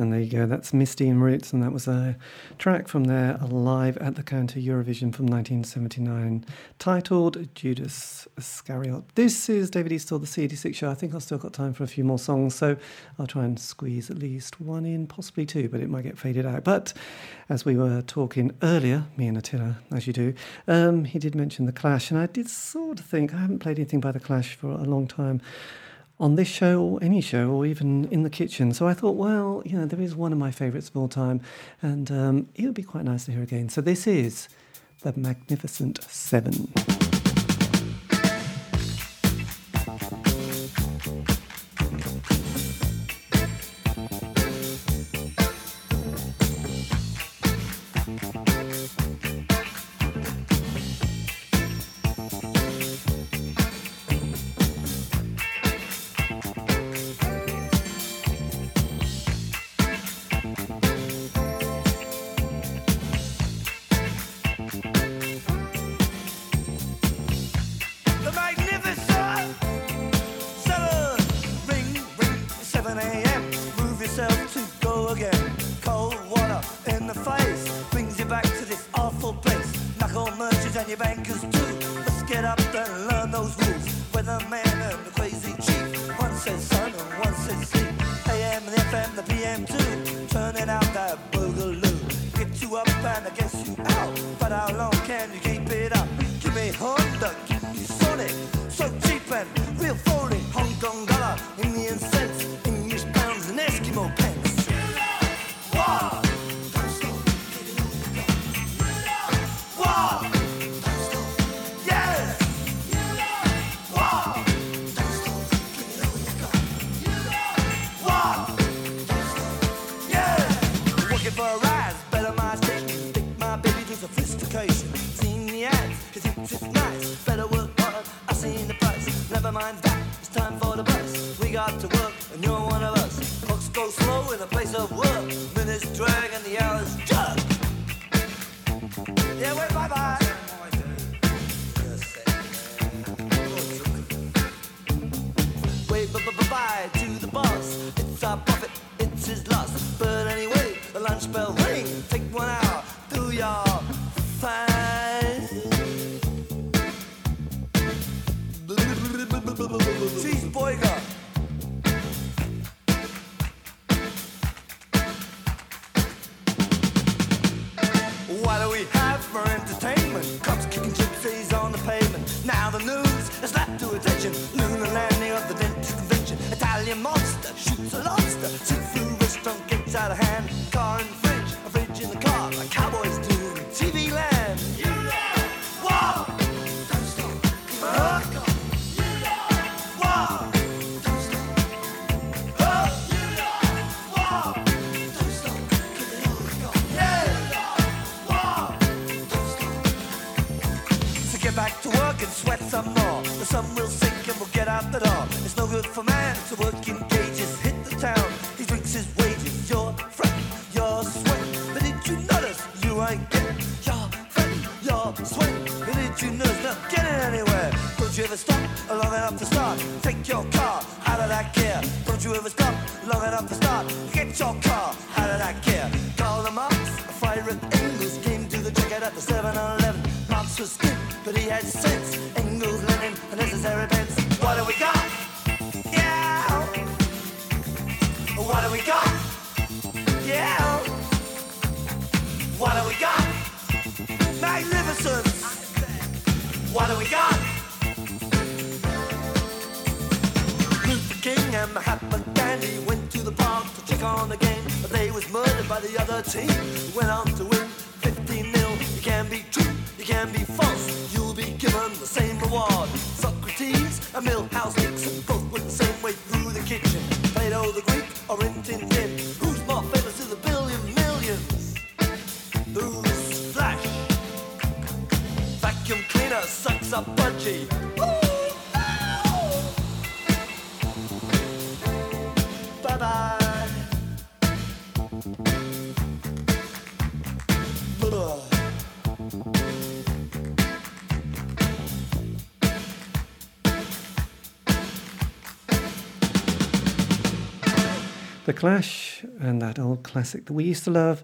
And there you go, that's Misty in Roots, and that was a track from their Live at the Counter Eurovision from 1979, titled Judas Iscariot. This is David Eastaugh, the C86 show. I think I've still got time for a few more songs, so I'll try and squeeze at least one in, possibly two, but it might get faded out. But as we were talking earlier, me and Attila, as you do, um, he did mention The Clash, and I did sort of think, I haven't played anything by The Clash for a long time on this show or any show or even in the kitchen. So I thought, well, you know, there is one of my favourites of all time, and um, it would be quite nice to hear again. So this is the Magnificent Seven. Shoots a lobster. Seafood restaurant gets out of hand. Car in the fridge, a fridge in the car. Like cowboys do in TV land. Huh? Huh? You love wow, just stop, hop you love wow, just stop, to get back to work and sweat some more. The sun will sink get out the door. It's no good for man to work in cages. Hit the town, he drinks his wages. What do we got? Luther King and Mahatma Gandhi went to the park to check on the game, but they was murdered by the other team. Went on to win 15 nil. You can be true, you can be false. You'll be given the same reward. Socrates and Milhous Nixon both went the same way through the kitchen. Plato the Greek or Rin Tin The Clash and that old classic that we used to love,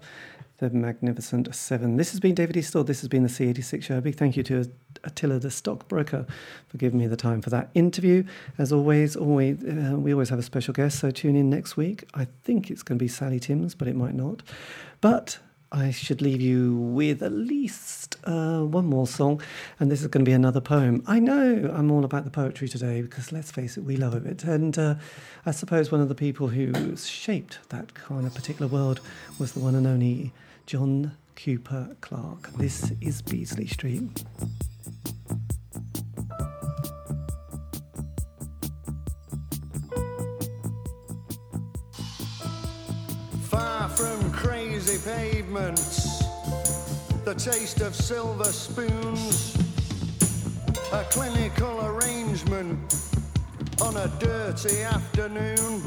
The Magnificent Seven. This has been David Eastaugh. This has been the C86 show. A big thank you to Attila, the stockbroker, for giving me the time for that interview. As always, always uh, we always have a special guest, so tune in next week. I think it's going to be Sally Timms, but it might not. But I should leave you with at least uh, one more song, and this is going to be another poem. I know I'm all about the poetry today because let's face it, we love it. And uh, I suppose one of the people who shaped that kind of particular world was the one and only John Cooper Clarke. This is Beasley Street. From crazy pavements, the taste of silver spoons, a clinical arrangement on a dirty afternoon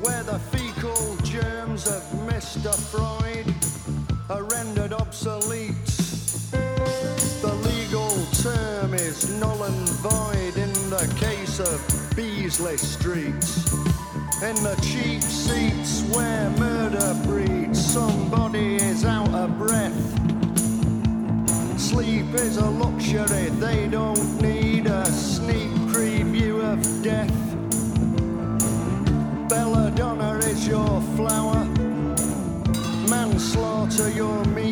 where the fecal germs of Mr. Freud are rendered obsolete. The legal term is null and void in the case of Beasley Street. In the cheap seats where murder breeds, somebody is out of breath. Sleep is a luxury, they don't need a sneak preview of death. Belladonna is your flower, manslaughter your meat.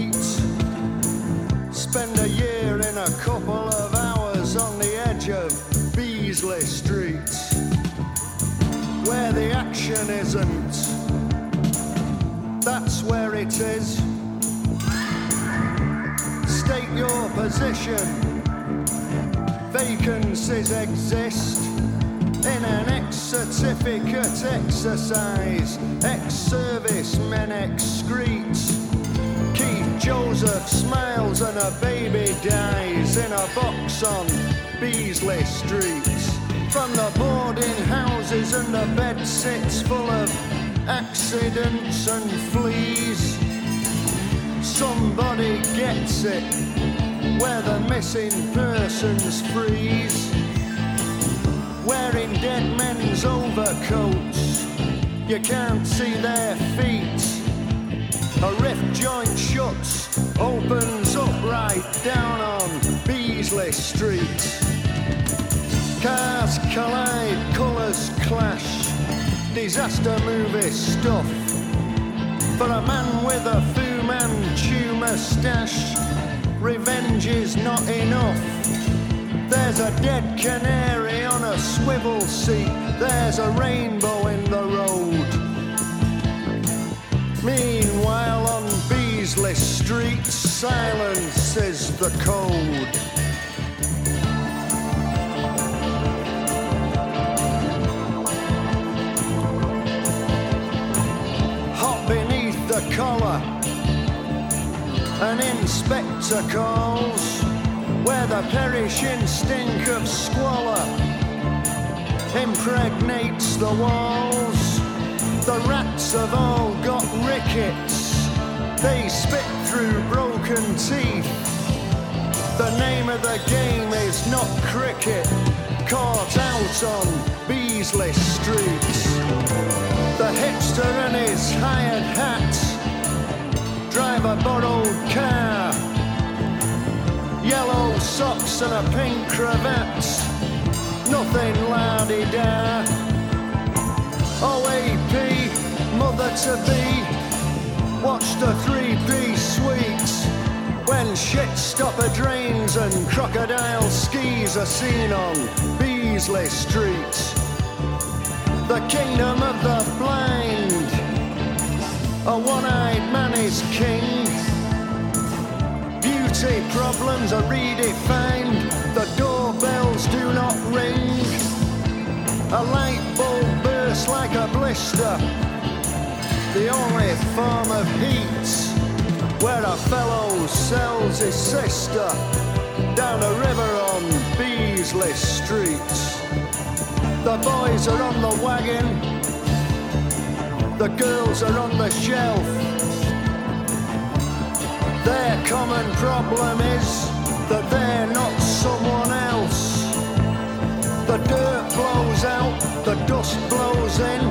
Isn't. That's where it is. State your position. Vacancies exist in an ex certificate exercise. Ex servicemen excrete. Keith Joseph smiles and a baby dies in a box on Beasley Street from the boarding houses and the bed sits full of accidents and fleas. Somebody gets it where the missing persons freeze. Wearing dead men's overcoats, you can't see their feet. A rift joint shuts, opens up right down on Beasley Street. Cars collide, colours clash, disaster movie stuff. For a man with a Fu Manchu moustache, revenge is not enough. There's a dead canary on a swivel seat, there's a rainbow in the road. Meanwhile, on Beasley Street, silence is the code. Collar. An inspector calls where the perishing stink of squalor impregnates the walls. The rats have all got rickets, they spit through broken teeth. The name of the game is not cricket, caught out on Beasley Street. The hipster and his hired hat drive a borrowed car. Yellow socks and a pink cravat, nothing la-di-da. OAP, mother to be, watch the three-piece suite. When shit stopper drains and crocodile skis are seen on Beasley Street the kingdom of the blind. A one eyed man is king. Beauty problems are redefined. The doorbells do not ring. A light bulb bursts like a blister. The only form of heat where a fellow sells his sister down a river on Beasley Street. The boys are on the wagon, the girls are on the shelf. Their common problem is that they're not someone else. The dirt blows out, the dust blows in,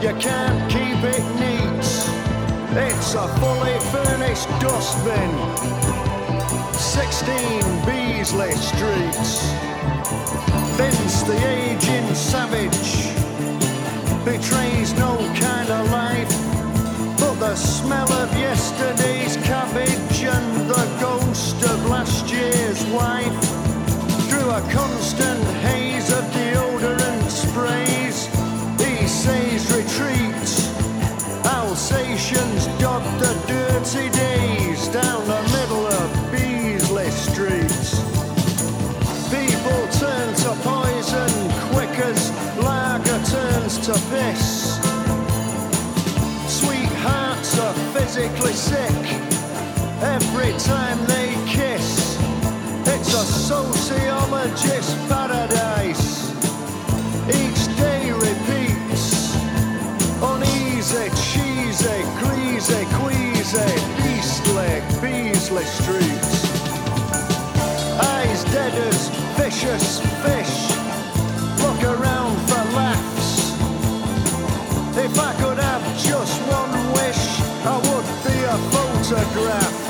you can't keep it neat. It's a fully furnished dustbin. 16 Beasley Street. Vince, the aging savage, betrays no kind of life. But the smell of yesterday's cabbage and the ghost of last year's wife. Through a constant haze of deodorant sprays, he says retreats. Alsatians dot the dirty day. Piss. Sweethearts are physically sick every time they kiss. It's a sociologist's paradise. Each day repeats. Uneasy, cheesy, greasy, queasy, beastly, Beasley Streets. Eyes dead as vicious fish. photograph